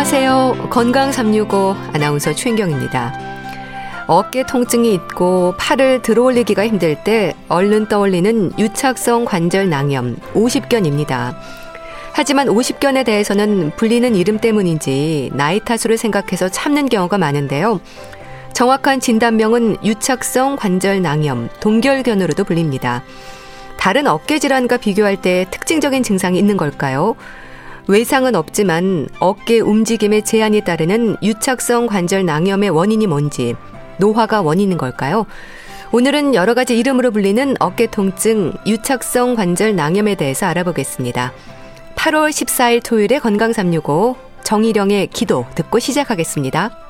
안녕하세요. 건강 365 아나운서 최인경입니다. 어깨 통증이 있고 팔을 들어올리기가 힘들 때 얼른 떠올리는 유착성 관절 낭염 50견입니다. 하지만 50견에 대해서는 불리는 이름 때문인지 나이 탓으로 생각해서 참는 경우가 많은데요. 정확한 진단명은 유착성 관절 낭염, 동결견으로도 불립니다. 다른 어깨 질환과 비교할 때 특징적인 증상이 있는 걸까요? 외상은 없지만 어깨 움직임에 제한이 따르는 유착성 관절 낭염의 원인이 뭔지, 노화가 원인인 걸까요? 오늘은 여러 가지 이름으로 불리는 어깨 통증, 유착성 관절 낭염에 대해서 알아보겠습니다. 8월 14일 토요일에 건강 365 정희령의 기도 듣고 시작하겠습니다.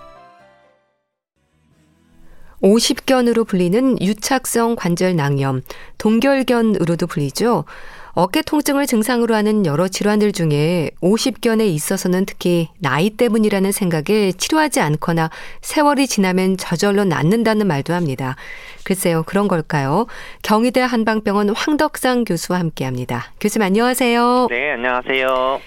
50견으로 불리는 유착성 관절 낭염, 동결견으로도 불리죠. 어깨 통증을 증상으로 하는 여러 질환들 중에 50견에 있어서는 특히 나이 때문이라는 생각에 치료하지 않거나 세월이 지나면 저절로 낫는다는 말도 합니다. 글쎄요, 그런 걸까요? 경희대 한방병원 황덕상 교수와 함께 합니다. 교수님 안녕하세요. 네, 안녕하세요.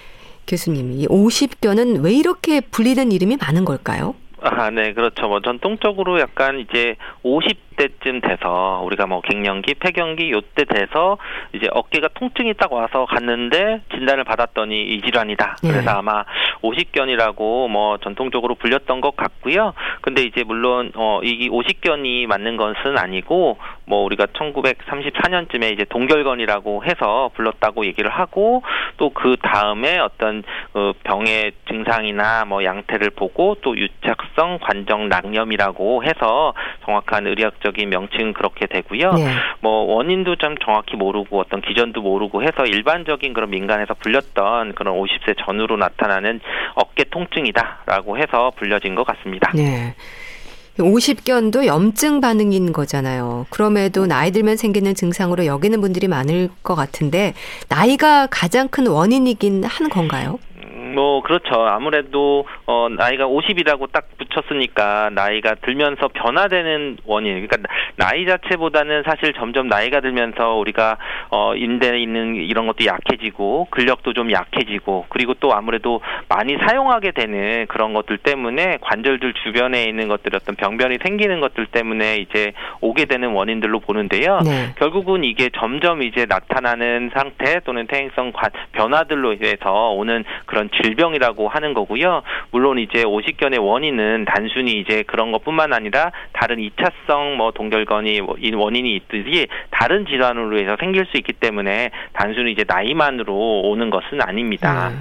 교수님, 이 50견은 왜 이렇게 불리는 이름이 많은 걸까요? 아, 네, 그렇죠. 뭐 전통적으로 약간 이제 50 대쯤 돼서 우리가 뭐 갱년기, 폐경기 요때 돼서 이제 어깨가 통증이 딱 와서 갔는데 진단을 받았더니 이 질환이다. 네. 그래서 아마 50견이라고 뭐 전통적으로 불렸던 것 같고요. 근데 이제 물론 어이 50견이 맞는 것은 아니고 뭐 우리가 1934년쯤에 이제 동결건이라고 해서 불렀다고 얘기를 하고 또 그 다음에 어떤 그 병의 증상이나 뭐 양태를 보고 또 유착성 관정 낭염이라고 해서 정확한 의학 적인 명칭은 그렇게 되고요. 네. 뭐 원인도 좀 정확히 모르고 어떤 기전도 모르고 해서 일반적인 그런 민간에서 불렸던 그런 50세 전후로 나타나는 어깨 통증이다라고 해서 불려진 것 같습니다. 네. 50견도 염증 반응인 거잖아요. 그럼에도 나이 들면 생기는 증상으로 여기는 분들이 많을 것 같은데 나이가 가장 큰 원인이긴 한 건가요? 뭐 그렇죠. 아무래도 어 나이가 50이라고 딱 붙였으니까 나이가 들면서 변화되는 원인. 그러니까 나이 자체보다는 사실 점점 나이가 들면서 우리가 어 인대에 있는 이런 것도 약해지고 근력도 좀 약해지고 그리고 또 아무래도 많이 사용하게 되는 그런 것들 때문에 관절들 주변에 있는 것들 어떤 병변이 생기는 것들 때문에 이제 오게 되는 원인들로 보는데요. 네. 결국은 이게 점점 이제 나타나는 상태 또는 퇴행성 변화들로 인해서 오는 그런 질병이라고 하는 거고요. 물론 이제 오십견의 원인은 단순히 이제 그런 것뿐만 아니라 다른 이차성 뭐 동결건이 뭐 원인이 있듯이 다른 질환으로 해서 생길 수 있기 때문에 단순히 이제 나이만으로 오는 것은 아닙니다. 네.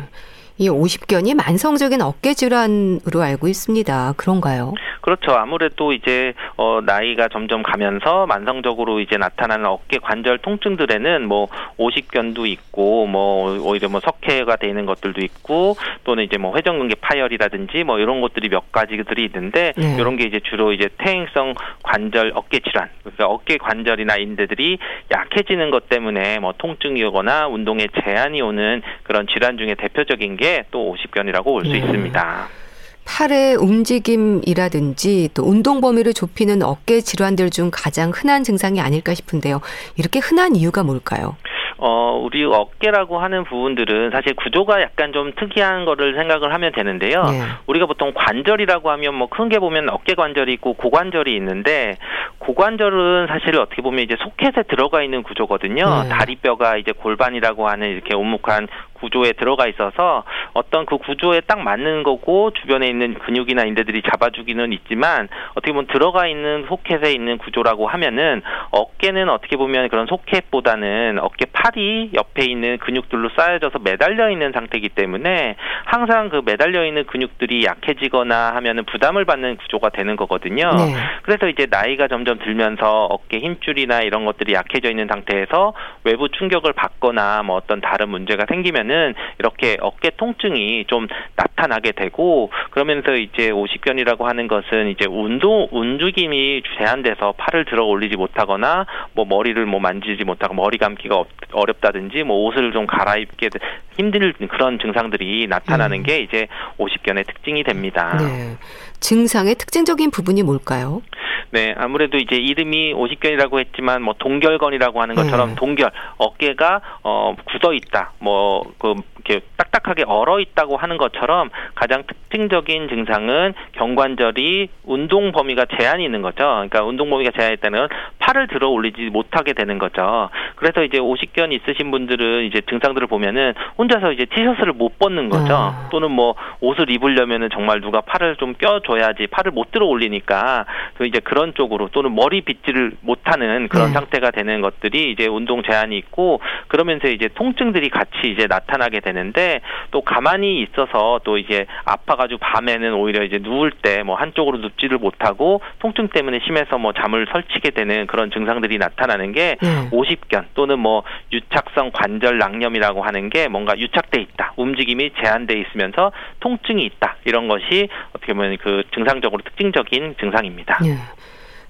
이 오십견이 만성적인 어깨 질환으로 알고 있습니다. 그런가요? 그렇죠. 아무래도 이제 어 나이가 점점 가면서 만성적으로 이제 나타나는 어깨 관절 통증들에는 뭐 오십견도 있고 뭐 오히려 뭐 석회가 되는 것들도 있고 또는 이제 뭐 회전근개 파열이라든지 뭐 이런 것들이 몇 가지들이 있는데 네. 이런 게 이제 주로 이제 퇴행성 관절 어깨 질환 그러니까 어깨 관절이나 인대들이 약해지는 것 때문에 뭐 통증이 오거나 운동에 제한이 오는 그런 질환 중에 대표적인 게또 오십견이라고 볼수 네. 있습니다. 팔의 움직임이라든지 또 운동 범위를 좁히는 어깨 질환들 중 가장 흔한 증상이 아닐까 싶은데요. 이렇게 흔한 이유가 뭘까요? 어, 우리 어깨라고 하는 부분들은 사실 구조가 약간 좀 특이한 거를 생각을 하면 되는데요. 네. 우리가 보통 관절이라고 하면 뭐 큰 게 보면 어깨 관절이 있고 고관절이 있는데 고관절은 사실 어떻게 보면 이제 소켓에 들어가 있는 구조거든요. 네. 다리뼈가 이제 골반이라고 하는 이렇게 오목한 구조에 들어가 있어서 어떤 그 구조에 딱 맞는 거고 주변에 있는 근육이나 인대들이 잡아주기는 있지만 어떻게 보면 들어가 있는 소켓에 있는 구조라고 하면은 어깨는 어떻게 보면 그런 소켓보다는 어깨 팔이 옆에 있는 근육들로 쌓여져서 매달려 있는 상태이기 때문에 항상 그 매달려 있는 근육들이 약해지거나 하면은 부담을 받는 구조가 되는 거거든요. 네. 그래서 이제 나이가 점점 들면서 어깨 힘줄이나 이런 것들이 약해져 있는 상태에서 외부 충격을 받거나 뭐 어떤 다른 문제가 생기면은 경우에는 이렇게 어깨 통증이 좀 나타나게 되고 그러면서 이제 오십견이라고 하는 것은 이제 운동 움직임이 제한돼서 팔을 들어 올리지 못하거나 뭐 머리를 뭐 만지지 못하고 머리 감기가 어렵다든지 뭐 옷을 좀 갈아입게 힘든 그런 증상들이 나타나는 음. 게 이제 오십견의 특징이 됩니다. 네. 증상의 특징적인 부분이 뭘까요? 네, 아무래도 이제 이름이 오십견이라고 했지만 뭐 동결건이라고 하는 것처럼 네. 동결 어깨가 어 굳어 있다. 뭐그 이렇게 딱딱하게 얼어 있다고 하는 것처럼 가장 특징적인 증상은 경관절이 운동 범위가 제한이 있는 거죠. 그러니까 운동 범위가 제한이 있다는 팔을 들어 올리지 못하게 되는 거죠. 그래서 이제 오십견 있으신 분들은 이제 증상들을 보면은 혼자서 이제 티셔츠를 못 벗는 거죠. 아. 또는 뭐 옷을 입으려면은 정말 누가 팔을 좀 껴줘 야지 팔을 못 들어 올리니까 그 이제 그런 쪽으로 또는 머리 빗질을 못하는 그런 네. 상태가 되는 것들이 이제 운동 제한이 있고 그러면서 이제 통증들이 같이 이제 나타나게 되는 되는데 또 가만히 있어서 또 이제 아파가지고 밤에는 오히려 이제 누울 때 뭐 한쪽으로 눕지를 못하고 통증 때문에 심해서 뭐 잠을 설치게 되는 그런 증상들이 나타나는 게 네. 오십견 또는 뭐 유착성 관절 낭염이라고 하는 게 뭔가 유착돼 있다 움직임이 제한돼 있으면서 통증이 있다 이런 것이 어떻게 보면 그 증상적으로 특징적인 증상입니다. 네.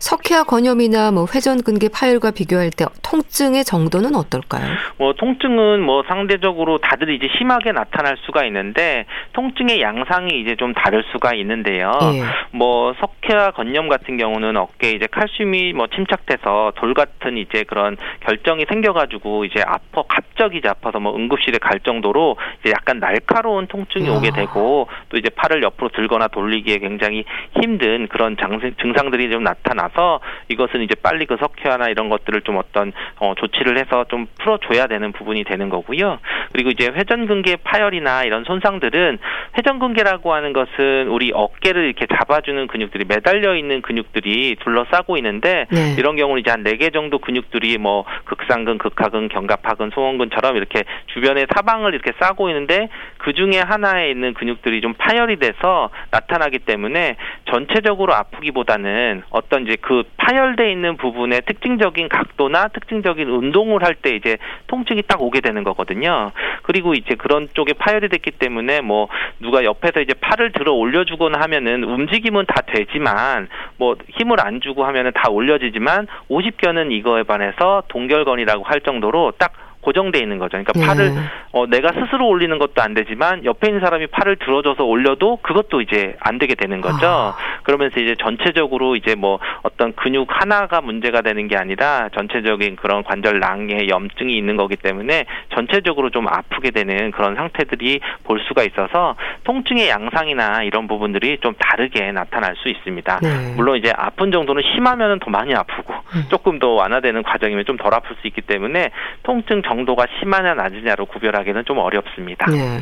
석회화 건염이나 뭐 회전근개 파열과 비교할 때 통증의 정도는 어떨까요? 뭐 통증은 뭐 상대적으로 다들 이제 심하게 나타날 수가 있는데 통증의 양상이 이제 좀 다를 수가 있는데요. 예. 뭐 석회화 건염 같은 경우는 어깨에 이제 칼슘이 뭐 침착돼서 돌 같은 이제 그런 결정이 생겨가지고 이제 아파 갑자기 이제 아파서 뭐 응급실에 갈 정도로 이제 약간 날카로운 통증이 야. 오게 되고 또 이제 팔을 옆으로 들거나 돌리기에 굉장히 힘든 그런 증상들이 좀 나타나. 나서 이것은 이제 빨리 그 석회화나 이런 것들을 좀 어떤 어, 조치를 해서 좀 풀어줘야 되는 부분이 되는 거고요. 그리고 이제 회전근개 파열이나 이런 손상들은 회전근개라고 하는 것은 우리 어깨를 이렇게 잡아주는 근육들이 매달려 있는 근육들이 둘러싸고 있는데 네. 이런 경우는 이제 한 네 개 정도 근육들이 뭐 극상근, 극하근, 견갑하근, 소원근처럼 이렇게 주변에 사방을 이렇게 싸고 있는데 그 중에 하나에 있는 근육들이 좀 파열이 돼서 나타나기 때문에 전체적으로 아프기보다는 어떤 이제 그 파열돼 있는 부분의 특징적인 각도나 특징적인 운동을 할 때 이제 통증이 딱 오게 되는 거거든요. 그리고 이제 그런 쪽에 파열이 됐기 때문에 뭐 누가 옆에서 이제 팔을 들어 올려주거나 하면은 움직임은 다 되지만 뭐 힘을 안 주고 하면은 다 올려지지만 50견은 이거에 반해서 동결건이라고 할 정도로 딱 고정돼 있는 거죠. 그러니까 예. 팔을 어, 내가 스스로 올리는 것도 안 되지만 옆에 있는 사람이 팔을 들어줘서 올려도 그것도 이제 안 되게 되는 거죠. 아. 그러면서 이제 전체적으로 이제 뭐 어떤 근육 하나가 문제가 되는 게 아니라 전체적인 그런 관절 낭에 염증이 있는 거기 때문에 전체적으로 좀 아프게 되는 그런 상태들이 볼 수가 있어서 통증의 양상이나 이런 부분들이 좀 다르게 나타날 수 있습니다. 네. 물론 이제 아픈 정도는 심하면은 더 많이 아프고 음. 조금 더 완화되는 과정이면 좀 덜 아플 수 있기 때문에 통증 정도가 심하냐 낮으냐로 구별하기는 좀 어렵습니다. 네.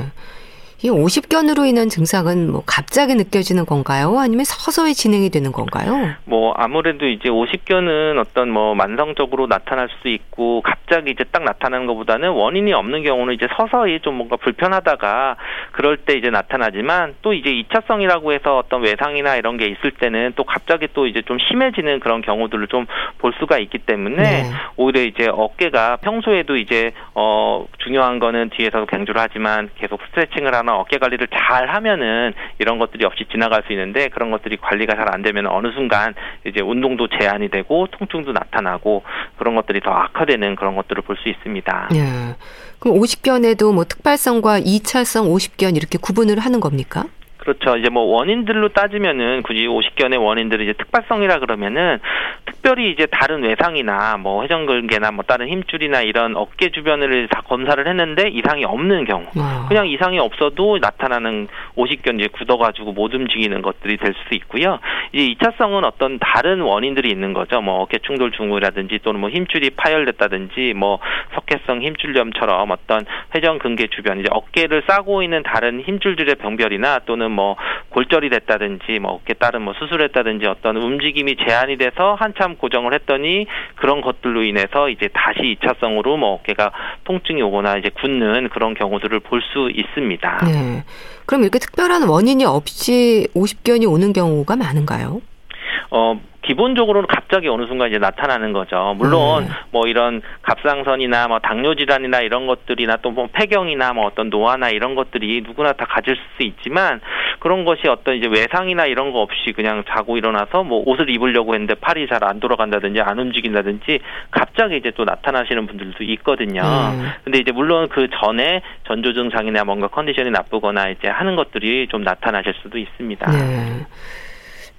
이 50견으로 인한 증상은 뭐 갑자기 느껴지는 건가요? 아니면 서서히 진행이 되는 건가요? 뭐 아무래도 이제 50견은 어떤 뭐 만성적으로 나타날 수 있고 갑자기 이제 딱 나타나는 것보다는 원인이 없는 경우는 이제 서서히 좀 뭔가 불편하다가 그럴 때 이제 나타나지만 또 이제 2차성이라고 해서 어떤 외상이나 이런 게 있을 때는 또 갑자기 또 이제 좀 심해지는 그런 경우들을 좀 볼 수가 있기 때문에 네. 오히려 이제 어깨가 평소에도 이제 어 중요한 거는 뒤에서 강조를 하지만 계속 스트레칭을 하나 어깨 관리를 잘 하면은 이런 것들이 없이 지나갈 수 있는데 그런 것들이 관리가 잘 안 되면 어느 순간 이제 운동도 제한이 되고 통증도 나타나고 그런 것들이 더 악화되는 그런 것들을 볼 수 있습니다. 예. 그럼 50견에도 뭐 특발성과 2차성 50견 이렇게 구분을 하는 겁니까? 그렇죠. 이제 뭐 원인들로 따지면은 굳이 50견의 원인들을 이제 특발성이라 그러면은 특별히 이제 다른 외상이나 뭐 회전근개나 뭐 다른 힘줄이나 이런 어깨 주변을 다 검사를 했는데 이상이 없는 경우, 와. 그냥 이상이 없어도 나타나는 50견 이제 굳어가지고 못 움직이는 것들이 될 수 있고요. 이제 2차성은 어떤 다른 원인들이 있는 거죠. 뭐 어깨 충돌 증후라든지 또는 뭐 힘줄이 파열됐다든지 뭐 석회성 힘줄염처럼 어떤 회전근개 주변 이제 어깨를 싸고 있는 다른 힘줄들의 병별이나 또는 뭐 골절이 됐다든지 뭐 어깨 따른 뭐 수술했다든지 어떤 움직임이 제한이 돼서 한참 고정을 했더니 그런 것들로 인해서 이제 다시 2차성으로 뭐 어깨가 통증이 오거나 이제 굳는 그런 경우들을 볼 수 있습니다. 네. 그럼 이렇게 특별한 원인이 없이 50견이 오는 경우가 많은가요? 어, 기본적으로는 갑자기 어느 순간 이제 나타나는 거죠. 물론 음. 뭐 이런 갑상선이나 뭐 당뇨 질환이나 이런 것들이나 또 뭐 폐경이나 뭐 어떤 노화나 이런 것들이 누구나 다 가질 수 있지만 그런 것이 어떤 이제 외상이나 이런 거 없이 그냥 자고 일어나서 뭐 옷을 입으려고 했는데 팔이 잘 안 돌아간다든지 안 움직인다든지 갑자기 이제 또 나타나시는 분들도 있거든요. 음. 근데 이제 물론 그 전에 전조 증상이나 뭔가 컨디션이 나쁘거나 이제 하는 것들이 좀 나타나실 수도 있습니다. 네.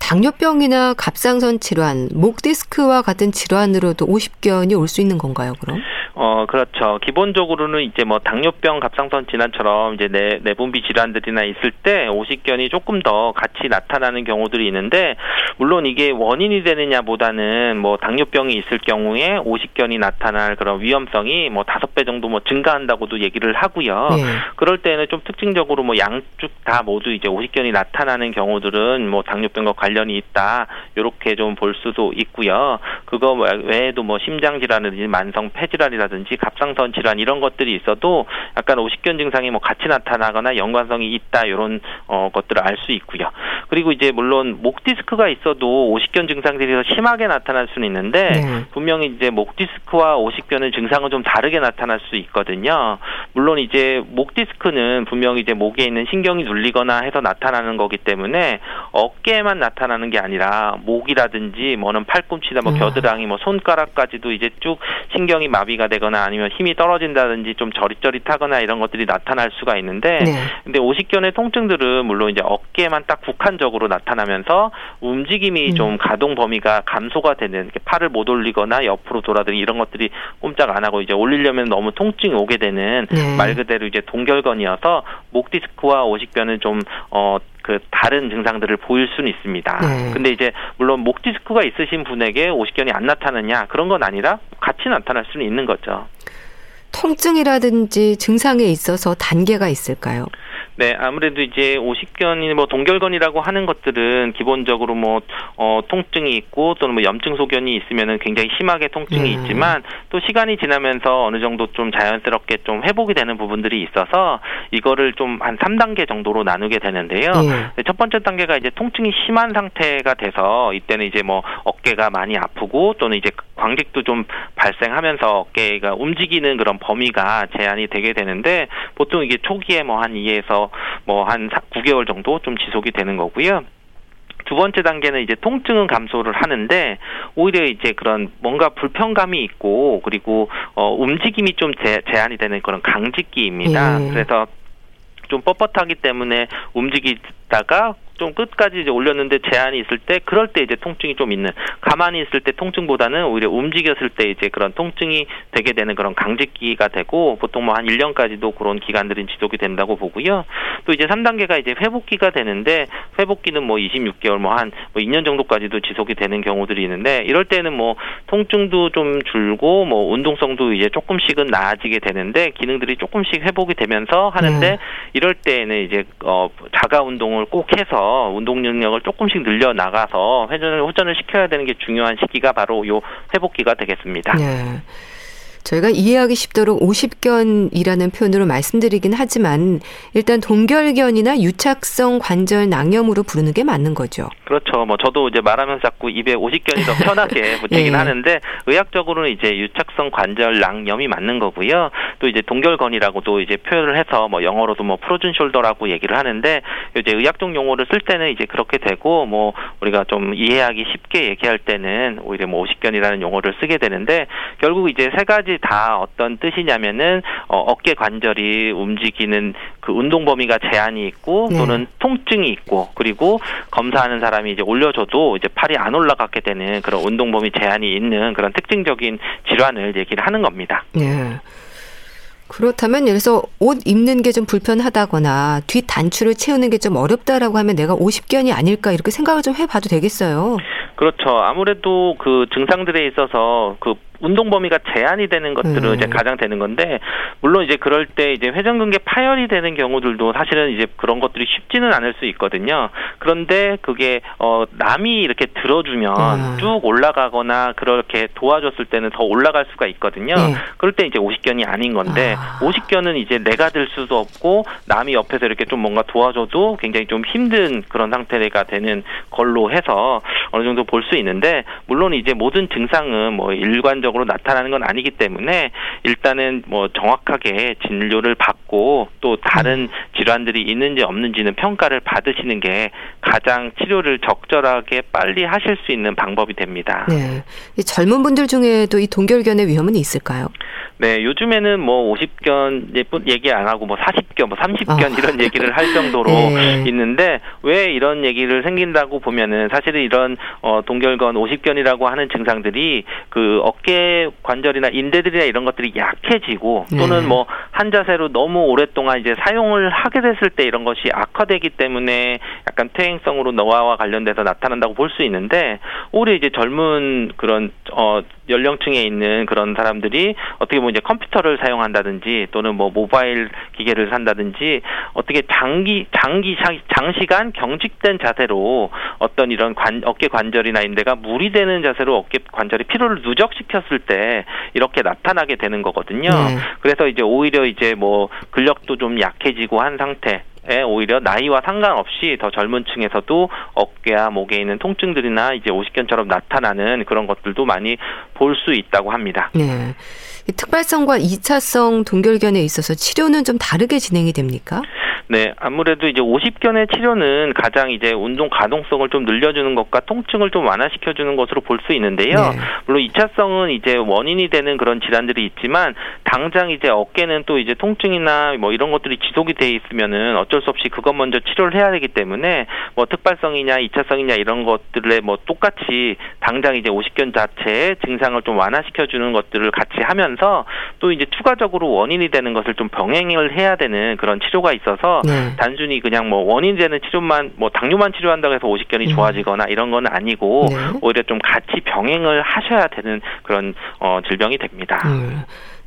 당뇨병이나 갑상선 질환, 목 디스크와 같은 질환으로도 오십견이 올 수 있는 건가요, 그럼? 어, 그렇죠. 기본적으로는 이제 뭐 당뇨병, 갑상선 질환처럼 이제 내, 내분비 질환들이나 있을 때 오십견이 조금 더 같이 나타나는 경우들이 있는데 물론 이게 원인이 되느냐보다는 뭐 당뇨병이 있을 경우에 오십견이 나타날 그런 위험성이 뭐 다섯 배 정도 뭐 증가한다고도 얘기를 하고요. 네. 그럴 때는 좀 특징적으로 뭐 양쪽 다 모두 이제 오십견이 나타나는 경우들은 뭐 당뇨병과 관련이 있다. 요렇게 좀 볼 수도 있고요. 그거 외에도 뭐 심장 질환이든지 만성 폐질환이 질환이라든지 갑상선 질환 이런 것들이 있어도 약간 오십견 증상이 뭐 같이 나타나거나 연관성이 있다 이런 어, 것들을 알 수 있고요. 그리고 이제 물론 목 디스크가 있어도 오십견 증상들이 더 심하게 나타날 수는 있는데 네. 분명히 이제 목 디스크와 오십견의 증상은 좀 다르게 나타날 수 있거든요. 물론 이제 목 디스크는 분명히 이제 목에 있는 신경이 눌리거나 해서 나타나는 거기 때문에 어깨에만 나타나는 게 아니라 목이라든지 뭐는 팔꿈치나 뭐 음. 겨드랑이 뭐 손가락까지도 이제 쭉 신경이 마비가 되거나 아니면 힘이 떨어진다든지 좀 저릿저릿하거나 이런 것들이 나타날 수가 있는데 네. 근데 오십견의 통증들은 물론 이제 어깨에만 딱 국한적으로 나타나면서 움직임이 음. 좀 가동 범위가 감소가 되는 팔을 못 올리거나 옆으로 돌아다니 이런 것들이 꼼짝 안 하고 이제 올리려면 너무 통증이 오게 되는 네. 말 그대로 이제 동결건이어서 목 디스크와 오십견은 좀 어, 그 다른 증상들을 보일 수는 있습니다. 네. 근데 이제 물론 목 디스크가 있으신 분에게 오십견이 안 나타나냐 그런 건 아니라 같이 나타날 수는 있는 거죠. 통증이라든지 증상에 있어서 단계가 있을까요? 네, 아무래도 이제 오십견이 뭐 동결건이라고 하는 것들은 기본적으로 뭐 어, 통증이 있고 또는 뭐 염증 소견이 있으면은 굉장히 심하게 통증이 음. 있지만 또 시간이 지나면서 어느 정도 좀 자연스럽게 좀 회복이 되는 부분들이 있어서 이거를 좀한 3단계 정도로 나누게 되는데요. 네. 첫 번째 단계가 이제 통증이 심한 상태가 돼서 이때는 이제 뭐 어깨가 많이 아프고 또는 이제 광직도 좀 발생하면서 어깨가 움직이는 그런 범위가 제한이 되게 되는데 보통 이게 초기에 뭐한 2에서 뭐 한 9개월 정도 좀 지속이 되는 거고요. 두 번째 단계는 이제 통증은 감소를 하는데 오히려 이제 그런 뭔가 불편감이 있고 그리고 어 움직임이 좀 제, 제한이 되는 그런 강직기입니다. 예. 그래서 좀 뻣뻣하기 때문에 움직이다가 좀 끝까지 이제 올렸는데 제한이 있을 때 그럴 때 이제 통증이 좀 있는 가만히 있을 때 통증보다는 오히려 움직였을 때 이제 그런 통증이 되게 되는 그런 강직기가 되고 보통 뭐 한 1년까지도 그런 기간들이 지속이 된다고 보고요. 또 이제 3단계가 이제 회복기가 되는데 회복기는 뭐 26개월 뭐 한뭐 뭐 2년 정도까지도 지속이 되는 경우들이 있는데 이럴 때는 뭐 통증도 좀 줄고 뭐 운동성도 이제 조금씩은 나아지게 되는데 기능들이 조금씩 회복이 되면서 하는데 네. 이럴 때는 이제 어 자가 운동을 꼭 해서 운동 능력을 조금씩 늘려 나가서 회전을 호전을 시켜야 되는 게 중요한 시기가 바로 요 회복기가 되겠습니다. 네. 저희가 이해하기 쉽도록 오십견이라는 표현으로 말씀드리긴 하지만 일단 동결견이나 유착성 관절 낭염으로 부르는 게 맞는 거죠. 그렇죠. 뭐 저도 이제 말하면서 자꾸 입에 오십견이 더 편하게 붙이긴 예. 하는데 의학적으로는 이제 유착성 관절 낭염이 맞는 거고요. 또 이제 동결건이라고도 이제 표현을 해서 뭐 영어로도 뭐 프로즌 숄더라고 얘기를 하는데 이제 의학적 용어를 쓸 때는 이제 그렇게 되고 뭐 우리가 좀 이해하기 쉽게 얘기할 때는 오히려 뭐 오십견이라는 용어를 쓰게 되는데 결국 이제 세 가지 가지 다 어떤 뜻이냐면은 어, 어깨 관절이 움직이는 그 운동 범위가 제한이 있고 네. 또는 네. 통증이 있고 그리고 검사하는 사람이 이제 올려줘도 이제 팔이 안 올라가게 되는 그런 운동 범위 제한이 있는 그런 특징적인 질환을 얘기를 하는 겁니다. 네. 그렇다면 예를 들어서 옷 입는 게 좀 불편하다거나 뒷 단추를 채우는 게 좀 어렵다라고 하면 내가 50견이 아닐까 이렇게 생각을 좀 해봐도 되겠어요. 그렇죠. 아무래도 그 증상들에 있어서 그 운동 범위가 제한이 되는 것들은 음. 이제 가장 되는 건데 물론 이제 그럴 때 이제 회전근개 파열이 되는 경우들도 사실은 이제 그런 것들이 쉽지는 않을 수 있거든요. 그런데 그게 어 남이 이렇게 들어주면 음. 쭉 올라가거나 그렇게 도와줬을 때는 더 올라갈 수가 있거든요. 네. 그럴 때 이제 오십견이 아닌 건데 아. 오십견은 이제 내가 들 수도 없고 남이 옆에서 이렇게 좀 뭔가 도와줘도 굉장히 좀 힘든 그런 상태가 되는 걸로 해서 어느 정도 볼 수 있는데 물론 이제 모든 증상은 뭐 일관적 으로 나타나는 건 아니기 때문에 일단은 뭐 정확하게 진료를 받고 또 다른 음. 질환들이 있는지 없는지는 평가를 받으시는 게 가장 치료를 적절하게 빨리 하실 수 있는 방법이 됩니다. 네. 젊은 분들 중에도 이 동결견의 위험은 있을까요? 네, 요즘에는 뭐 50견 얘기 안 하고 뭐 40견, 뭐 30견 아. 이런 얘기를 할 정도로 네. 있는데 왜 이런 얘기를 생긴다고 보면은 사실은 이런 어 동결건 50견이라고 하는 증상들이 그 어깨 관절이나 인대들이나 이런 것들이 약해지고 또는 네. 뭐한 자세로 너무 오랫동안 이제 사용을 하게 됐을 때 이런 것이 악화되기 때문에 약간 퇴행성으로 노화와 관련돼서 나타난다고 볼 수 있는데 오히려 이제 젊은 그런 어 연령층에 있는 그런 사람들이 어떻게 보면 이제 컴퓨터를 사용한다든지 또는 뭐 모바일 기계를 산다든지 어떻게 장기 장기 장시간 경직된 자세로 어떤 이런 관, 어깨 관절이나 인대가 무리되는 자세로 어깨 관절이 피로를 누적시 켰을 때 이렇게 나타나게 되는 거거든요. 네. 그래서 이제 오히려 이제 뭐 근력도 좀 약해지고 한 상태 에 오히려 나이와 상관없이 더 젊은 층에서도 어깨와 목에 있는 통증들이나 이제 오십견처럼 나타나는 그런 것들도 많이 볼 수 있다고 합니다. 네. 특발성과 2차성 동결견에 있어서 치료는 좀 다르게 진행이 됩니까? 네, 아무래도 이제 50견의 치료는 가장 이제 운동 가동성을 좀 늘려주는 것과 통증을 좀 완화시켜주는 것으로 볼 수 있는데요. 네. 물론 2차성은 이제 원인이 되는 그런 질환들이 있지만 당장 이제 어깨는 또 이제 통증이나 뭐 이런 것들이 지속이 돼 있으면은 어쩔 수 없이 그것 먼저 치료를 해야 되기 때문에 뭐 특발성이냐 2차성이냐 이런 것들에 뭐 똑같이 당장 이제 50견 자체의 증상을 좀 완화시켜주는 것들을 같이 하면서 또 이제 추가적으로 원인이 되는 것을 좀 병행을 해야 되는 그런 치료가 있어서 네. 단순히 그냥 뭐 원인 되는 치료만 뭐 당뇨만 치료한다고 해서 오십견이 음. 좋아지거나 이런 건 아니고 네. 오히려 좀 같이 병행을 하셔야 되는 그런 어 질병이 됩니다. 음.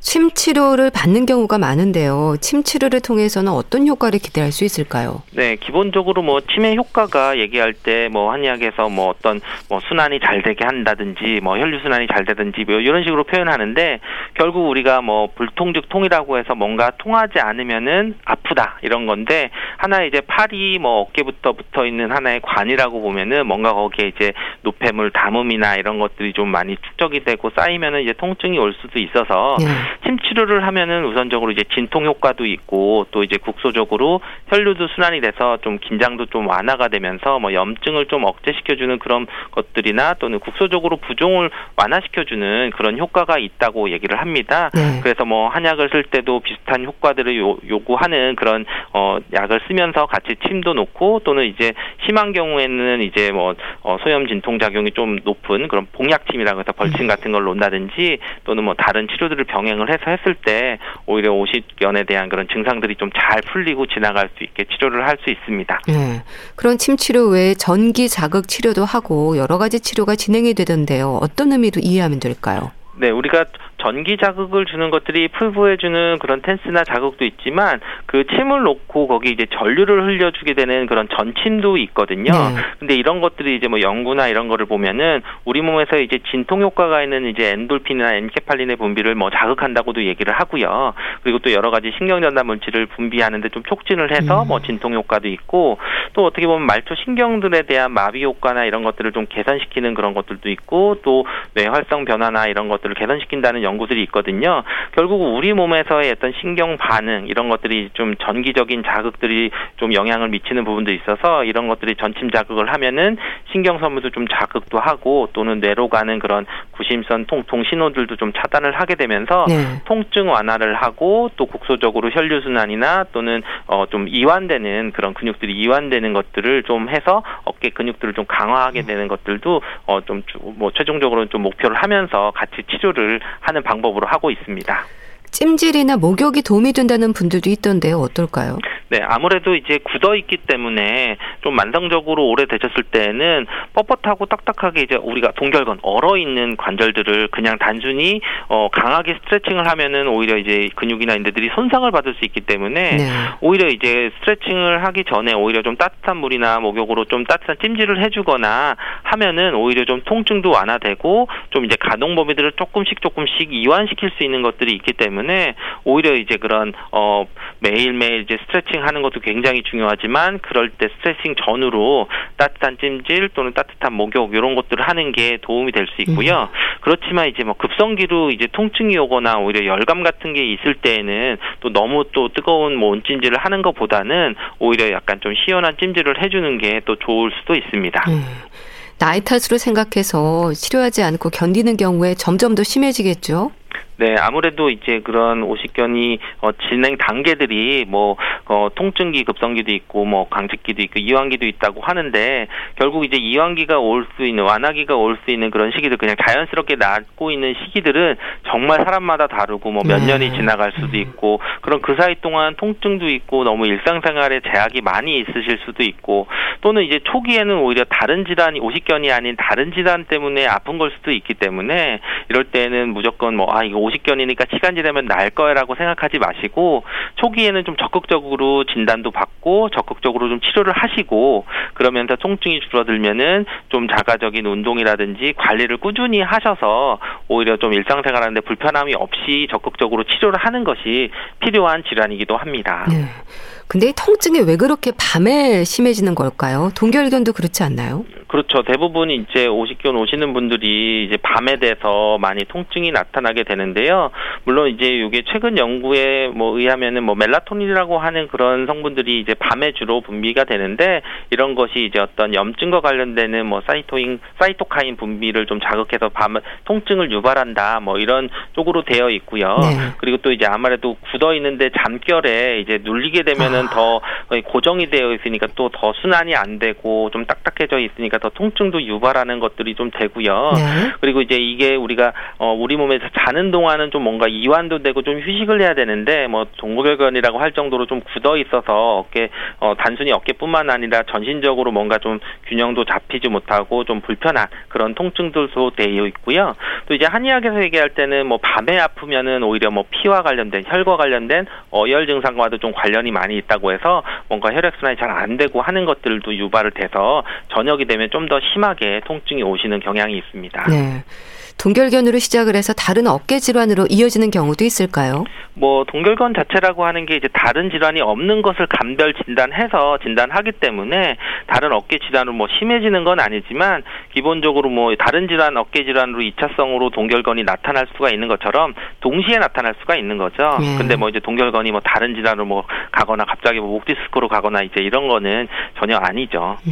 침 치료를 받는 경우가 많은데요. 침 치료를 통해서는 어떤 효과를 기대할 수 있을까요? 네, 기본적으로 뭐 침의 효과가 얘기할 때 뭐 한의학에서 뭐 어떤 뭐 순환이 잘 되게 한다든지 뭐 혈류 순환이 잘 되든지 뭐 이런 식으로 표현하는데 결국 우리가 뭐 불통즉 통이라고 해서 뭔가 통하지 않으면은 아프다 이런 건데 하나 이제 팔이 뭐 어깨부터 붙어 있는 하나의 관이라고 보면은 뭔가 거기에 이제 노폐물 담음이나 이런 것들이 좀 많이 축적이 되고 쌓이면은 이제 통증이 올 수도 있어서 네. 침 치료를 하면은 우선적으로 이제 진통 효과도 있고 또 이제 국소적으로 혈류도 순환이 돼서 좀 긴장도 좀 완화가 되면서 뭐 염증을 좀 억제시켜주는 그런 것들이나 또는 국소적으로 부종을 완화시켜주는 그런 효과가 있다고 얘기를 합니다. 네. 그래서 뭐 한약을 쓸 때도 비슷한 효과들을 요, 요구하는 그런 어 약을 쓰면서 같이 침도 놓고 또는 이제 심한 경우에는 이제 뭐 어, 소염 진통 작용이 좀 높은 그런 봉약침이라고 해서 벌침 음. 같은 걸 놓는다든지 또는 뭐 다른 치료들을 병행을 진행을 해서 했을 때 오히려 오십견에 대한 그런 증상들이 좀 잘 풀리고 지나갈 수 있게 치료를 할 수 있습니다. 네. 그런 침 치료 외에 전기 자극 치료도 하고 여러 가지 치료가 진행이 되던데요. 어떤 의미로 이해하면 될까요? 네, 우리가 전기 자극을 주는 것들이 피부에 주는 그런 텐스나 자극도 있지만 그 침을 놓고 거기 이제 전류를 흘려주게 되는 그런 전침도 있거든요. 네. 근데 이런 것들이 이제 뭐 연구나 이런 거를 보면은 우리 몸에서 이제 진통 효과가 있는 이제 엔돌핀이나 엔케팔린의 분비를 뭐 자극한다고도 얘기를 하고요. 그리고 또 여러 가지 신경전달 물질을 분비하는데 좀 촉진을 해서 음. 뭐 진통 효과도 있고 또 어떻게 보면 말초 신경들에 대한 마비 효과나 이런 것들을 좀 개선시키는 그런 것들도 있고 또 뇌활성 변화나 이런 것들을 개선시킨다는 연 구들이 있거든요. 결국 우리 몸에서의 어떤 신경 반응 이런 것들이 좀 전기적인 자극들이 좀 영향을 미치는 부분도 있어서 이런 것들이 전침 자극을 하면은 신경 선물도 좀 자극도 하고 또는 뇌로 가는 그런 구심선 통통 신호들도 좀 차단을 하게 되면서 네. 통증 완화를 하고 또 국소적으로 혈류 순환이나 또는 어 좀 이완되는 그런 근육들이 이완되는 것들을 좀 해서 어깨 근육들을 좀 강화하게 되는 것들도 어 좀 뭐 최종적으로 좀 목표를 하면서 같이 치료를 하는 방법으로 하고 있습니다. 찜질이나 목욕이 도움이 된다는 분들도 있던데요. 어떨까요? 네, 아무래도 이제 굳어 있기 때문에 좀 만성적으로 오래 되셨을 때는 뻣뻣하고 딱딱하게 이제 우리가 동결건 얼어 있는 관절들을 그냥 단순히 어 강하게 스트레칭을 하면은 오히려 이제 근육이나 인대들이 손상을 받을 수 있기 때문에 네. 오히려 이제 스트레칭을 하기 전에 오히려 좀 따뜻한 물이나 목욕으로 좀 따뜻한 찜질을 해주거나 하면은 오히려 좀 통증도 완화되고 좀 이제 가동 범위들을 조금씩 조금씩 이완시킬 수 있는 것들이 있기 때문에 때문에 오히려 이제 그런 어 매일매일 이제 스트레칭 하는 것도 굉장히 중요하지만 그럴 때 스트레칭 전후로 따뜻한 찜질 또는 따뜻한 목욕 이런 것들을 하는 게 도움이 될 수 있고요. 음. 그렇지만 이제 뭐 급성기로 이제 통증이 오거나 오히려 열감 같은 게 있을 때에는 또 너무 또 뜨거운 뭐 온찜질을 하는 것보다는 오히려 약간 좀 시원한 찜질을 해주는 게 또 좋을 수도 있습니다. 음. 나이 탓으로 생각해서 치료하지 않고 견디는 경우에 점점 더 심해지겠죠? 네, 아무래도 이제 그런 오십견이 어, 진행 단계들이 뭐 어, 통증기 급성기도 있고 뭐 강직기도 있고 이완기도 있다고 하는데 결국 이제 이완기가 올 수 있는 완화기가 올 수 있는 그런 시기들 그냥 자연스럽게 낫고 있는 시기들은 정말 사람마다 다르고 뭐몇 네. 년이 지나갈 수도 있고 그런 그 사이 동안 통증도 있고 너무 일상생활에 제약이 많이 있으실 수도 있고 또는 이제 초기에는 오히려 다른 질환이 오십견이 아닌 다른 질환 때문에 아픈 걸 수도 있기 때문에 이럴 때는 무조건 뭐아 이거 오십견이니까 시간 지나면 나을 거야라고 생각하지 마시고 초기에는 좀 적극적으로 진단도 받고 적극적으로 좀 치료를 하시고 그러면서 통증이 줄어들면은 좀 자가적인 운동이라든지 관리를 꾸준히 하셔서 오히려 좀 일상생활하는데 불편함이 없이 적극적으로 치료를 하는 것이 필요한 질환이기도 합니다. 네. 근데 통증이 왜 그렇게 밤에 심해지는 걸까요? 동결견도 그렇지 않나요? 그렇죠. 대부분 이제 오십견 오시는 분들이 이제 밤에 돼서 많이 통증이 나타나게 되는데요. 물론 이제 이게 최근 연구에 뭐 의하면은 뭐 멜라토닌이라고 하는 그런 성분들이 이제 밤에 주로 분비가 되는데 이런 것이 이제 어떤 염증과 관련되는 뭐 사이토인 사이토카인 분비를 좀 자극해서 밤 통증을 유발한다 뭐 이런 쪽으로 되어 있고요. 네. 그리고 또 이제 아무래도 굳어 있는데 잠결에 이제 눌리게 되면 은 아. 더 고정이 되어 있으니까 또 더 순환이 안 되고 좀 딱딱해져 있으니까 더 통증도 유발하는 것들이 좀 되고요. 네. 그리고 이제 이게 우리가 어 우리 몸에서 자는 동안은 좀 뭔가 이완도 되고 좀 휴식을 해야 되는데 뭐 동고결근이라고 할 정도로 좀 굳어 있어서 어깨 어 단순히 어깨뿐만 아니라 전신적으로 뭔가 좀 균형도 잡히지 못하고 좀 불편한 그런 통증들도 되어 있고요. 또 이제 한의학에서 얘기할 때는 뭐 밤에 아프면은 오히려 뭐 피와 관련된 혈과 관련된 어열 증상과도 좀 관련이 많이 있다고 해서 뭔가 혈액순환이 잘 안 되고 하는 것들도 유발을 돼서 저녁이 되면 좀 더 심하게 통증이 오시는 경향이 있습니다. 네. 동결견으로 시작을 해서 다른 어깨 질환으로 이어지는 경우도 있을까요? 뭐 동결견 자체라고 하는 게 이제 다른 질환이 없는 것을 감별 진단해서 진단하기 때문에 다른 어깨 질환으로 뭐 심해지는 건 아니지만 기본적으로 뭐 다른 질환 어깨 질환으로 이차성으로 동결견이 나타날 수가 있는 것처럼 동시에 나타날 수가 있는 거죠. 예. 근데 뭐 이제 동결견이 뭐 다른 질환으로 뭐 가거나 갑자기 뭐 목디스크로 가거나 이제 이런 거는 전혀 아니죠. 음.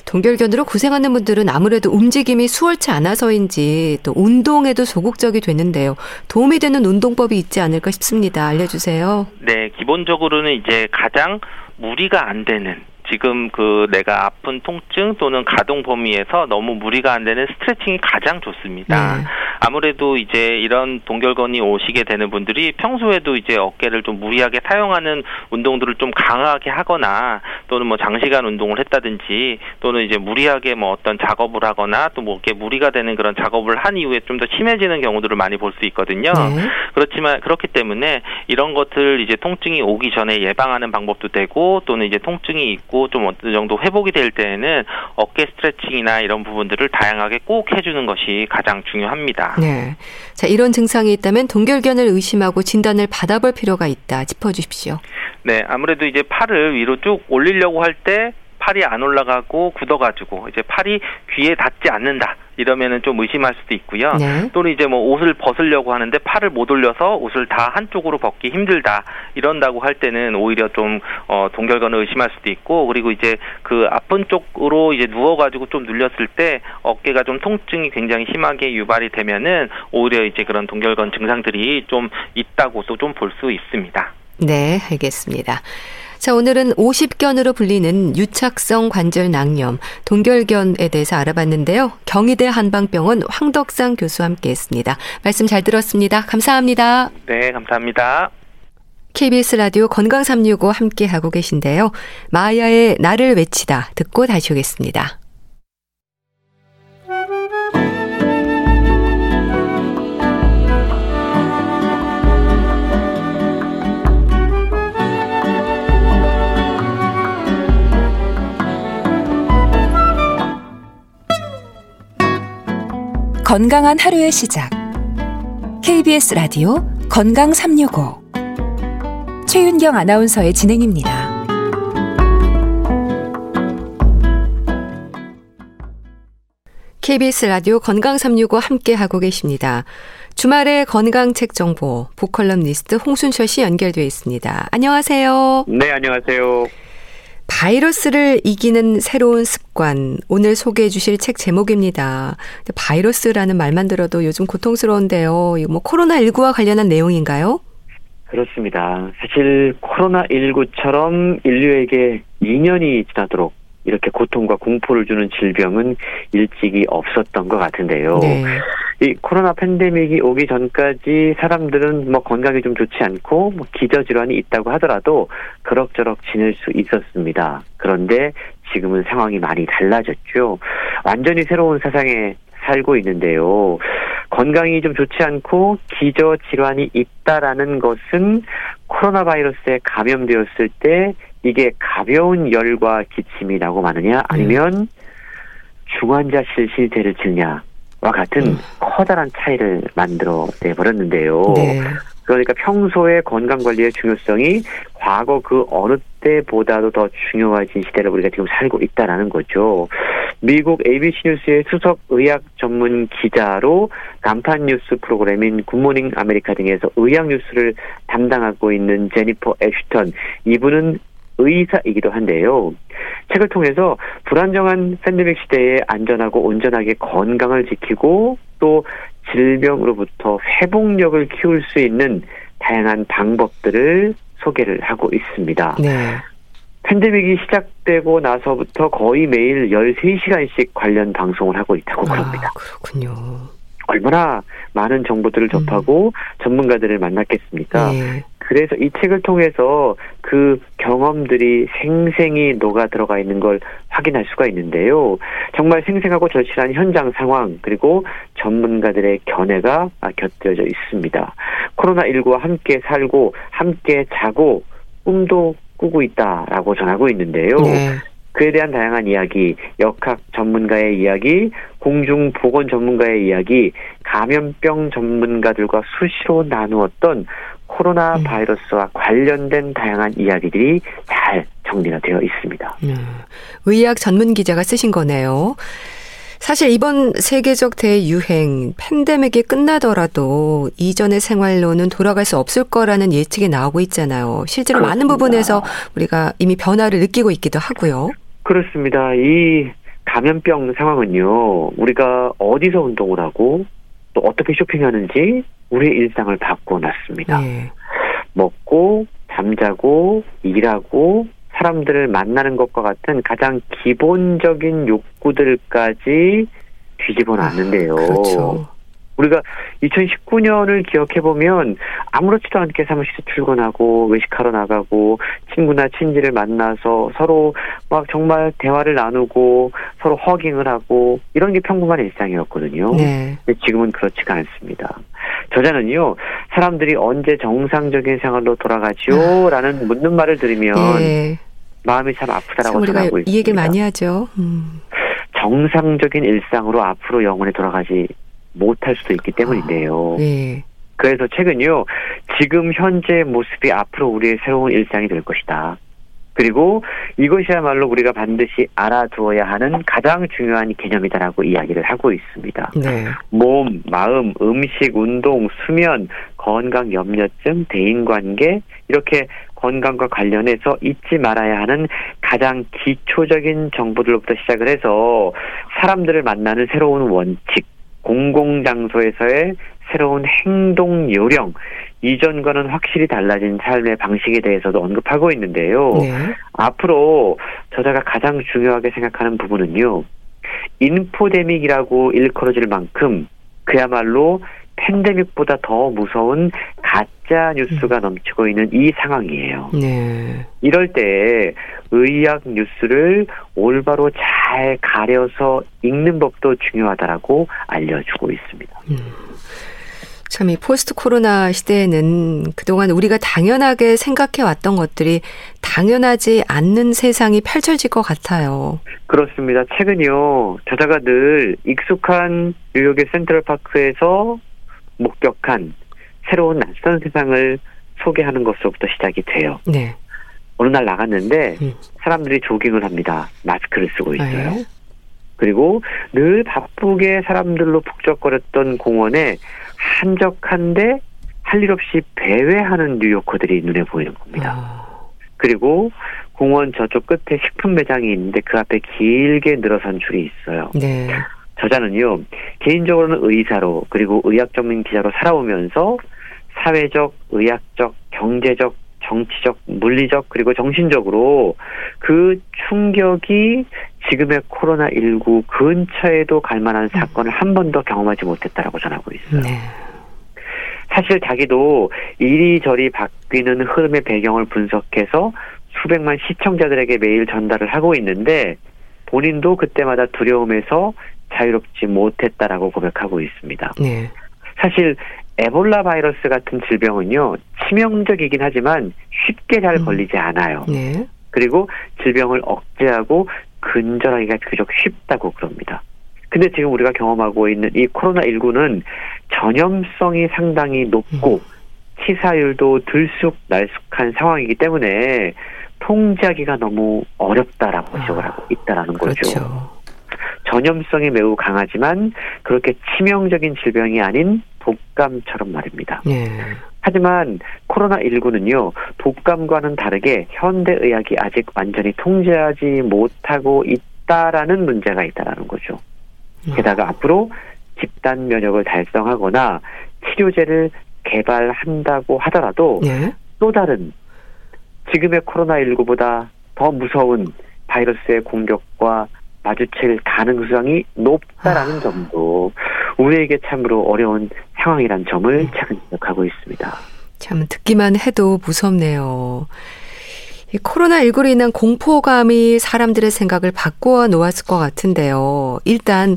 네. 동결견으로 고생하는 분들은 아무래도 움직임이 수월치 않아서인지 또 운동에도 소극적이 되는데요. 도움이 되는 운동법이 있지 않을까 싶습니다. 알려주세요. 네, 기본적으로는 이제 가장 무리가 안 되는 지금 그 내가 아픈 통증 또는 가동 범위에서 너무 무리가 안 되는 스트레칭이 가장 좋습니다. 네. 아무래도 이제 이런 동결건이 오시게 되는 분들이 평소에도 이제 어깨를 좀 무리하게 사용하는 운동들을 좀 강하게 하거나 또는 뭐 장시간 운동을 했다든지 또는 이제 무리하게 뭐 어떤 작업을 하거나 또 뭐 이렇게 무리가 되는 그런 작업을 한 이후에 좀 더 심해지는 경우들을 많이 볼 수 있거든요. 네. 그렇지만 그렇기 때문에 이런 것들 이제 통증이 오기 전에 예방하는 방법도 되고 또는 이제 통증이 있고 좀 어느 정도 회복이 될 때에는 어깨 스트레칭이나 이런 부분들을 다양하게 꼭 해주는 것이 가장 중요합니다. 네. 자, 이런 증상이 있다면 동결견을 의심하고 진단을 받아볼 필요가 있다. 짚어주십시오. 네, 아무래도 이제 팔을 위로 쭉 올리려고 할 때 팔이 안 올라가고 굳어가지고 이제 팔이 귀에 닿지 않는다. 이러면은 좀 의심할 수도 있고요. 네. 또는 이제 뭐 옷을 벗으려고 하는데 팔을 못 올려서 옷을 다 한쪽으로 벗기 힘들다 이런다고 할 때는 오히려 좀 어, 동결건을 의심할 수도 있고 그리고 이제 그 아픈 쪽으로 이제 누워가지고 좀 눌렸을 때 어깨가 좀 통증이 굉장히 심하게 유발이 되면은 오히려 이제 그런 동결건 증상들이 좀 있다고 또좀볼 수 있습니다. 네, 알겠습니다. 자, 오늘은 50견으로 불리는 유착성 관절 낭염, 동결견에 대해서 알아봤는데요. 경희대 한방병원 황덕상 교수와 함께 했습니다. 말씀 잘 들었습니다. 감사합니다. 네, 감사합니다. KBS 라디오 건강 365 함께 하고 계신데요. 마야의 나를 외치다 듣고 다시 오겠습니다. 건강한 하루의 시작. KBS 라디오 건강 365 최윤경 아나운서의 진행입니다. KBS 라디오 건강 365 함께 하고 계십니다. 주말의 건강책 정보 보컬럼니스트 홍순철 씨 연결돼 있습니다. 안녕하세요. 네, 안녕하세요. 바이러스를 이기는 새로운 습관. 오늘 소개해 주실 책 제목입니다. 바이러스라는 말만 들어도 요즘 고통스러운데요. 이거 뭐 코로나19와 관련한 내용인가요? 그렇습니다. 사실 코로나19처럼 인류에게 2년이 지나도록 이렇게 고통과 공포를 주는 질병은 일찍이 없었던 것 같은데요. 네. 이 코로나 팬데믹이 오기 전까지 사람들은 뭐 건강이 좀 좋지 않고 뭐 기저 질환이 있다고 하더라도 그럭저럭 지낼 수 있었습니다. 그런데 지금은 상황이 많이 달라졌죠. 완전히 새로운 세상에 살고 있는데요. 건강이 좀 좋지 않고 기저 질환이 있다라는 것은 코로나 바이러스에 감염되었을 때 이게 가벼운 열과 기침이 나고 마느냐 아니면 중환자 실실대를 치느냐와 같은 음. 커다란 차이를 만들어 내 버렸는데요. 네. 그러니까 평소의 건강 관리의 중요성이 과거 그 어느 때보다도 더 중요해진 시대를 우리가 지금 살고 있다라는 거죠. 미국 ABC 뉴스의 수석 의학 전문 기자로 간판 뉴스 프로그램인 Good Morning America 등에서 의학 뉴스를 담당하고 있는 제니퍼 애슈턴 이분은 의사이기도 한데요. 책을 통해서 불안정한 팬데믹 시대에 안전하고 온전하게 건강을 지키고 또 질병으로부터 회복력을 키울 수 있는 다양한 방법들을 소개를 하고 있습니다. 네. 팬데믹이 시작되고 나서부터 거의 매일 13시간씩 관련 방송을 하고 있다고 아, 그럽니다. 그렇군요. 얼마나 많은 정보들을 접하고 음. 전문가들을 만났겠습니까? 네. 그래서 이 책을 통해서 그 경험들이 생생히 녹아 들어가 있는 걸 확인할 수가 있는데요. 정말 생생하고 절실한 현장 상황 그리고 전문가들의 견해가 곁들여져 있습니다. 코로나19와 함께 살고 함께 자고 꿈도 꾸고 있다라고 전하고 있는데요. 네. 그에 대한 다양한 이야기, 역학 전문가의 이야기, 공중 보건 전문가의 이야기, 감염병 전문가들과 수시로 나누었던 코로나 음. 바이러스와 관련된 다양한 이야기들이 잘 정리가 되어 있습니다. 음. 의학 전문 기자가 쓰신 거네요. 사실 이번 세계적 대유행 팬데믹이 끝나더라도 이전의 생활로는 돌아갈 수 없을 거라는 예측이 나오고 있잖아요. 실제로 그렇습니다. 많은 부분에서 우리가 이미 변화를 느끼고 있기도 하고요. 그렇습니다. 이 감염병 상황은요. 우리가 어디서 운동을 하고 또 어떻게 쇼핑하는지 우리의 일상을 바꿔놨습니다. 네. 먹고 잠자고 일하고 사람들을 만나는 것과 같은 가장 기본적인 욕구들까지 뒤집어 놨는데요. 아, 그렇죠. 우리가 2019년을 기억해 보면 아무렇지도 않게 사무실에 출근하고 외식하러 나가고 친구나 친지를 만나서 서로 막 정말 대화를 나누고 서로 허깅을 하고 이런 게 평범한 일상이었거든요. 네. 지금은 그렇지가 않습니다. 저자는요 사람들이 언제 정상적인 생활로 돌아가죠라는 아. 묻는 말을 들으면 네. 마음이 참 아프다라고 생각하고 있습니다. 이 얘기를 많이 하죠. 음. 정상적인 일상으로 앞으로 영원히 돌아가지 못할 수도 있기 때문인데요. 아, 네. 그래서 최근요, 지금 현재 모습이 앞으로 우리의 새로운 일상이 될 것이다. 그리고 이것이야말로 우리가 반드시 알아두어야 하는 가장 중요한 개념이다라고 이야기를 하고 있습니다. 네. 몸, 마음, 음식, 운동, 수면, 건강, 염려증, 대인관계 이렇게 건강과 관련해서 잊지 말아야 하는 가장 기초적인 정보들로부터 시작을 해서 사람들을 만나는 새로운 원칙, 공공장소에서의 새로운 행동 요령, 이전과는 확실히 달라진 삶의 방식에 대해서도 언급하고 있는데요. 네. 앞으로 저자가 가장 중요하게 생각하는 부분은요. infodemic이라고 일컬어질 만큼 그야말로 팬데믹보다 더 무서운 가짜 뉴스가 음. 넘치고 있는 이 상황이에요. 네. 이럴 때 의학 뉴스를 올바로 잘 가려서 읽는 법도 중요하다라고 알려주고 있습니다. 음. 참, 이 post 코로나 시대에는 그동안 우리가 당연하게 생각해 왔던 것들이 당연하지 않는 세상이 펼쳐질 것 같아요. 그렇습니다. 최근요, 저자가 늘 익숙한 뉴욕의 센트럴파크에서 목격한 새로운 낯선 세상을 소개하는 것으로부터 시작이 돼요. 네. 어느 날 나갔는데 음. 사람들이 조깅을 합니다. 마스크를 쓰고 있어요. 네. 그리고 늘 바쁘게 사람들로 북적거렸던 공원에 한적한데 할 일 없이 배회하는 뉴요커들이 눈에 보이는 겁니다. 아. 그리고 공원 저쪽 끝에 식품 매장이 있는데 그 앞에 길게 늘어선 줄이 있어요. 네. 저자는요, 개인적으로는 의사로 그리고 의학 전문 기자로 살아오면서 사회적, 의학적, 경제적, 정치적, 물리적, 그리고 정신적으로 그 충격이 지금의 코로나19 근처에도 갈 만한 음. 사건을 한 번도 경험하지 못했다라고 전하고 있어요. 네. 사실 자기도 이리저리 바뀌는 흐름의 배경을 분석해서 수백만 시청자들에게 매일 전달을 하고 있는데 본인도 그때마다 두려움에서 자유롭지 못했다라고 고백하고 있습니다. 네. 사실 에볼라 바이러스 같은 질병은요 치명적이긴 하지만 쉽게 잘 음. 걸리지 않아요. 네. 그리고 질병을 억제하고 근절하기가 비교적 쉽다고 그럽니다. 근데 지금 우리가 경험하고 있는 이 코로나19는 전염성이 상당히 높고 음. 치사율도 들쑥날쑥한 상황이기 때문에 통제하기가 너무 어렵다라고 지적을 아, 하고 있다라는 그렇죠. 거죠. 전염성이 매우 강하지만 그렇게 치명적인 질병이 아닌 독감처럼 말입니다. 네. 하지만 코로나19는요, 독감과는 다르게 현대의학이 아직 완전히 통제하지 못하고 있다라는 문제가 있다라는 거죠. 아. 게다가 앞으로 집단 면역을 달성하거나 치료제를 개발한다고 하더라도 네. 또 다른 지금의 코로나19보다 더 무서운 바이러스의 공격과 마주칠 가능성이 높다라는 아. 점도 우리에게 참으로 어려운 상황이란 점을 네. 최근 지적하고 있습니다. 참 듣기만 해도 무섭네요. 이 코로나19로 인한 공포감이 사람들의 생각을 바꾸어 놓았을 것 같은데요. 일단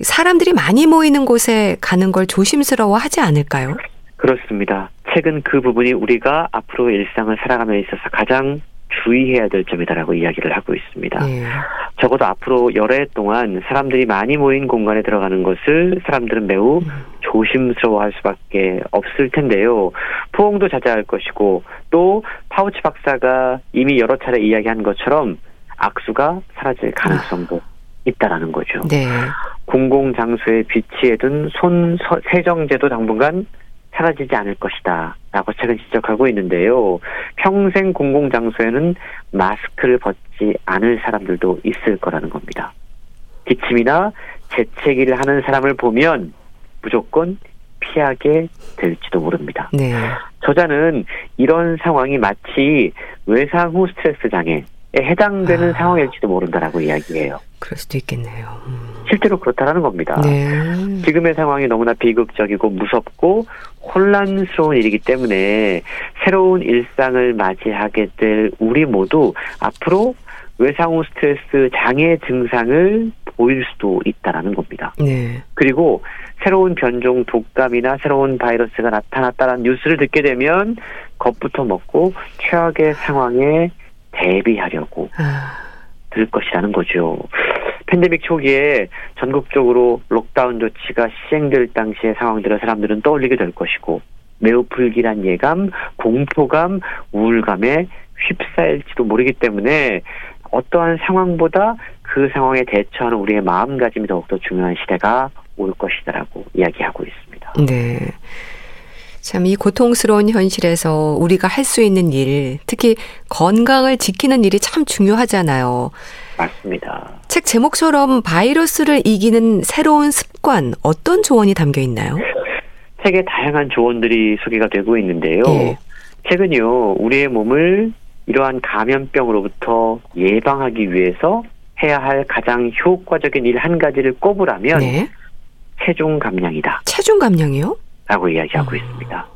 사람들이 많이 모이는 곳에 가는 걸 조심스러워 하지 않을까요? 그렇습니다. 최근 그 부분이 우리가 앞으로 일상을 살아감에 있어서 가장 주의해야 될 점이다라고 이야기를 하고 있습니다. 네. 적어도 앞으로 여러 해 동안 사람들이 많이 모인 공간에 들어가는 것을 사람들은 매우 음. 조심스러워할 수밖에 없을 텐데요. 포옹도 자제할 것이고 또 파우치 박사가 이미 여러 차례 이야기한 것처럼 악수가 사라질 가능성도 아. 있다라는 거죠. 네. 공공 장소에 비치해 둔 손 세정제도 당분간 사라지지 않을 것이다. 라고 최근 지적하고 있는데요. 평생 공공장소에는 마스크를 벗지 않을 사람들도 있을 거라는 겁니다. 기침이나 재채기를 하는 사람을 보면 무조건 피하게 될지도 모릅니다. 네. 저자는 이런 상황이 마치 외상 후 스트레스 장애, 해당되는 아. 상황일지도 모른다라고 이야기해요. 그럴 수도 있겠네요. 음. 실제로 그렇다라는 겁니다. 네. 지금의 상황이 너무나 비극적이고 무섭고 혼란스러운 일이기 때문에 새로운 일상을 맞이하게 될 우리 모두 앞으로 외상 후 스트레스 장애 증상을 보일 수도 있다라는 겁니다. 네. 그리고 새로운 변종 독감이나 새로운 바이러스가 나타났다는 뉴스를 듣게 되면 겁부터 먹고 최악의 상황에 대비하려고 아. 들 것이라는 거죠. 팬데믹 초기에 전국적으로 록다운 조치가 시행될 당시의 상황들을 사람들은 떠올리게 될 것이고 매우 불길한 예감, 공포감, 우울감에 휩싸일지도 모르기 때문에 어떠한 상황보다 그 상황에 대처하는 우리의 마음가짐이 더욱더 중요한 시대가 올 것이다라고 이야기하고 있습니다. 네. 참 이 고통스러운 현실에서 우리가 할 수 있는 일, 특히 건강을 지키는 일이 참 중요하잖아요. 맞습니다. 책 제목처럼 바이러스를 이기는 새로운 습관, 어떤 조언이 담겨 있나요? 책에 다양한 조언들이 소개가 되고 있는데요. 예. 최근요, 우리의 몸을 이러한 감염병으로부터 예방하기 위해서 해야 할 가장 효과적인 일 한 가지를 꼽으라면 네. 체중 감량이다. 체중 감량이요? 라고 이야기하고 음. 있습니다.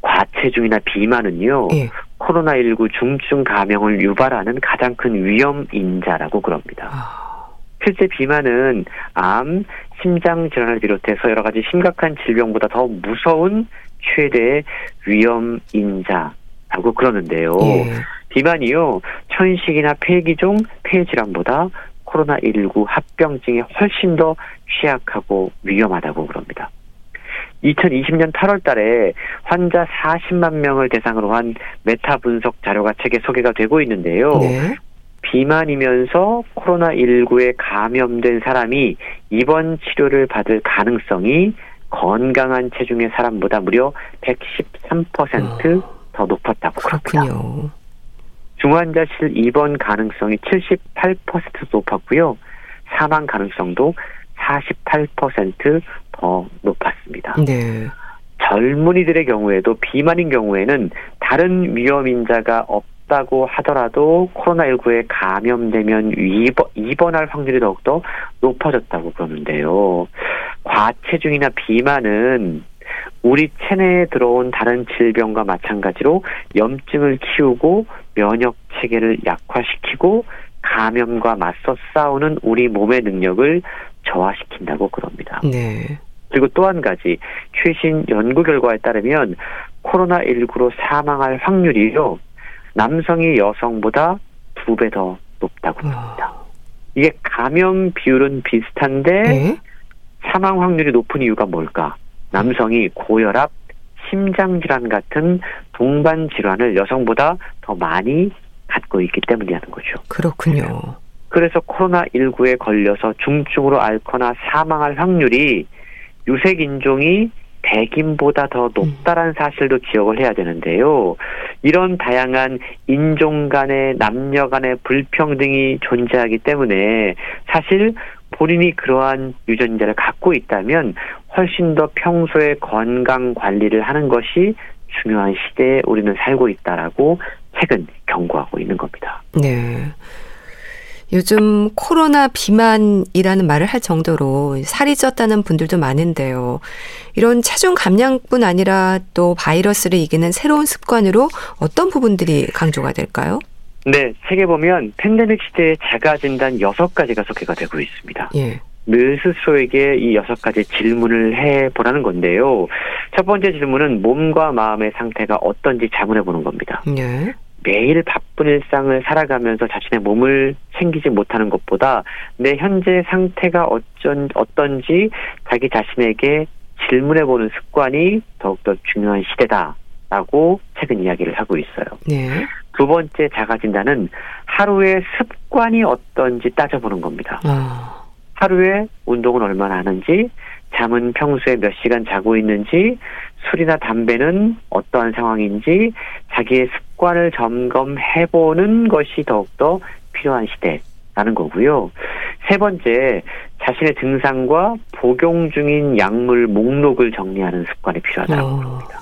과체중이나 비만은요, 예. 코로나19 중증 감염을 유발하는 가장 큰 위험 인자라고 그럽니다. 아. 실제 비만은 암, 심장 질환을 비롯해서 여러 가지 심각한 질병보다 더 무서운 최대 위험 인자라고 그러는데요. 예. 비만이요, 천식이나 폐기종, 폐질환보다 코로나19 합병증에 훨씬 더 취약하고 위험하다고 그럽니다. 2020년 8월 달에 환자 40만 명을 대상으로 한 메타 분석 자료가 책에 소개가 되고 있는데요. 네. 비만이면서 코로나19에 감염된 사람이 입원 치료를 받을 가능성이 건강한 체중의 사람보다 무려 113%더 어. 높았다고 그렇군요. 중환자실 입원 가능성이 78% 높았고요. 사망 가능성도 48%더 높았습니다. 네. 젊은이들의 경우에도 비만인 경우에는 다른 위험 인자가 없다고 하더라도 코로나19에 감염되면 입원, 입원할 확률이 더욱더 높아졌다고 그러는데요. 과체중이나 비만은 우리 체내에 들어온 다른 질병과 마찬가지로 염증을 키우고 면역 체계를 약화시키고 감염과 맞서 싸우는 우리 몸의 능력을 저하시킨다고 그럽니다. 네. 그리고 또 한 가지 최신 연구 결과에 따르면 코로나19로 사망할 확률이요 남성이 여성보다 두 배 더 높다고 합니다. 이게 감염 비율은 비슷한데 네? 사망 확률이 높은 이유가 뭘까? 남성이 고혈압, 심장 질환 같은 동반 질환을 여성보다 더 많이 갖고 있기 때문이라는 거죠. 그렇군요. 그래서 코로나19에 걸려서 중증으로 앓거나 사망할 확률이 유색 인종이 백인보다 더 높다라는 사실도 기억을 해야 되는데요. 이런 다양한 인종 간의 남녀 간의 불평등이 존재하기 때문에 사실 본인이 그러한 유전자를 갖고 있다면 훨씬 더 평소에 건강 관리를 하는 것이 중요한 시대에 우리는 살고 있다라고 최근 경고하고 있는 겁니다. 네. 요즘 코로나 비만이라는 말을 할 정도로 살이 쪘다는 분들도 많은데요. 이런 체중 감량뿐 아니라 또 바이러스를 이기는 새로운 습관으로 어떤 부분들이 강조가 될까요? 네, 책에 보면 팬데믹 시대의 자가 진단 여섯 가지가 소개가 되고 있습니다. 예. 늘 스스로에게 이 여섯 가지 질문을 해 보라는 건데요. 첫 번째 질문은 몸과 마음의 상태가 어떤지 자문해 보는 겁니다. 예. 매일 바쁜 일상을 살아가면서 자신의 몸을 챙기지 못하는 것보다 내 현재 상태가 어쩐, 어떤지 자기 자신에게 질문해 보는 습관이 더욱더 중요한 시대다라고 최근 이야기를 하고 있어요. 네. 두 번째 자가 진단은 하루의 습관이 어떤지 따져보는 겁니다. 아. 하루에 운동은 얼마나 하는지, 잠은 평소에 몇 시간 자고 있는지, 술이나 담배는 어떠한 상황인지 자기의 습 관을 점검해보는 것이 더욱더 필요한 시대라는 거고요. 세 번째, 자신의 증상과 복용 중인 약물 목록을 정리하는 습관이 필요하다고 어. 합니다.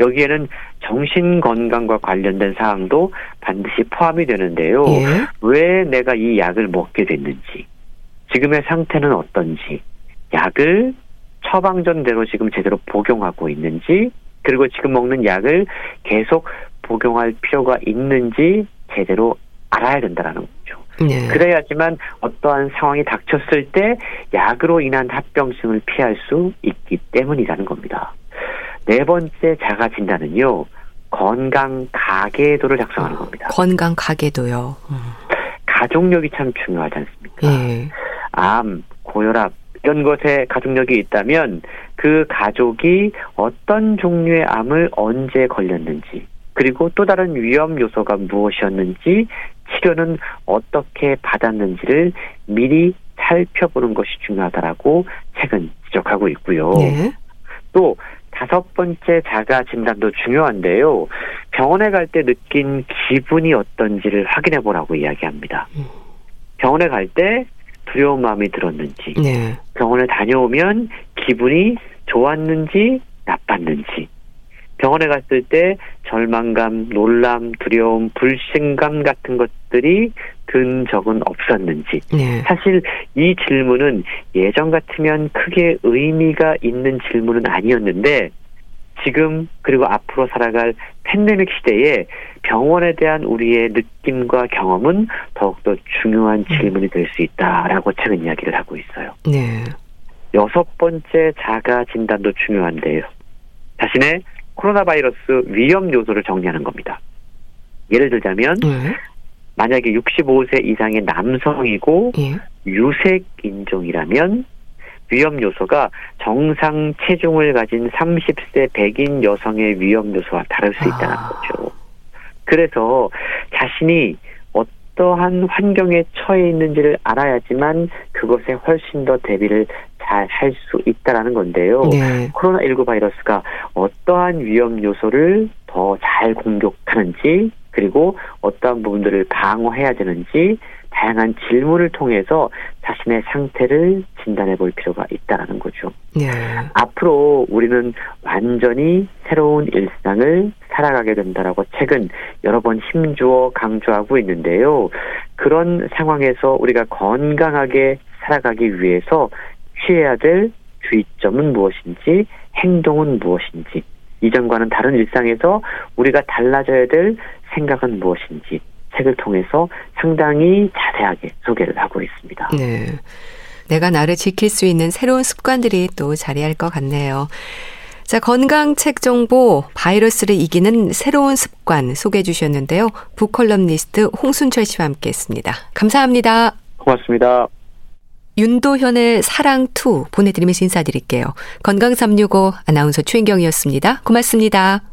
여기에는 정신 건강과 관련된 사항도 반드시 포함이 되는데요. 예? 왜 내가 이 약을 먹게 됐는지, 지금의 상태는 어떤지, 약을 처방전대로 지금 제대로 복용하고 있는지 그리고 지금 먹는 약을 계속 복용할 필요가 있는지 제대로 알아야 된다라는 거죠. 네. 그래야지만 어떠한 상황이 닥쳤을 때 약으로 인한 합병증을 피할 수 있기 때문이라는 겁니다. 네 번째 자가 진단은요. 건강 가계도를 작성하는 어, 겁니다. 건강 가계도요. 음. 가족력이 참 중요하지 않습니까? 예. 암, 고혈압, 이런 것에 가족력이 있다면 그 가족이 어떤 종류의 암을 언제 걸렸는지 그리고 또 다른 위험 요소가 무엇이었는지 치료는 어떻게 받았는지를 미리 살펴보는 것이 중요하다라고 책은 지적하고 있고요. 네. 또 다섯 번째 자가 진단도 중요한데요. 병원에 갈 때 느낀 기분이 어떤지를 확인해 보라고 이야기합니다. 음. 병원에 갈 때 두려운 마음이 들었는지, 네. 병원에 다녀오면 기분이 좋았는지 나빴는지, 병원에 갔을 때 절망감, 놀람, 두려움, 불신감 같은 것들이 든 적은 없었는지. 네. 사실 이 질문은 예전 같으면 크게 의미가 있는 질문은 아니었는데 지금 그리고 앞으로 살아갈 팬데믹 시대에 병원에 대한 우리의 느낌과 경험은 더욱더 중요한 질문이 될 수 있다라고 최근 이야기를 하고 있어요. 네. 여섯 번째 자가 진단도 중요한데요. 자신의 코로나 바이러스 위험 요소를 정리하는 겁니다. 예를 들자면 네. 만약에 65세 이상의 남성이고 네. 유색 인종이라면 위험 요소가 정상 체중을 가진 30세 백인 여성의 위험 요소와 다를 수 있다는 아. 거죠. 그래서 자신이 어떠한 환경에 처해 있는지를 알아야지만 그것에 훨씬 더 대비를 잘 할 수 있다라는 건데요. 네. 코로나19 바이러스가 어떠한 위험 요소를 더 잘 공격하는지 그리고 어떠한 부분들을 방어해야 되는지 다양한 질문을 통해서 자신의 상태를 진단해 볼 필요가 있다는 거죠. 네. 앞으로 우리는 완전히 새로운 일상을 살아가게 된다라고 최근 여러 번 힘주어 강조하고 있는데요. 그런 상황에서 우리가 건강하게 살아가기 위해서 취해야 될 주의점은 무엇인지 행동은 무엇인지 이전과는 다른 일상에서 우리가 달라져야 될 생각은 무엇인지 책을 통해서 상당히 자세하게 소개를 하고 있습니다. 네. 내가 나를 지킬 수 있는 새로운 습관들이 또 자리할 것 같네요. 자, 건강 책 정보, 바이러스를 이기는 새로운 습관 소개해 주셨는데요. 북컬럼니스트 홍순철 씨와 함께 했습니다. 감사합니다. 고맙습니다. 윤도현의 사랑2 보내드리면서 인사드릴게요. 건강365 아나운서 최인경이었습니다. 고맙습니다.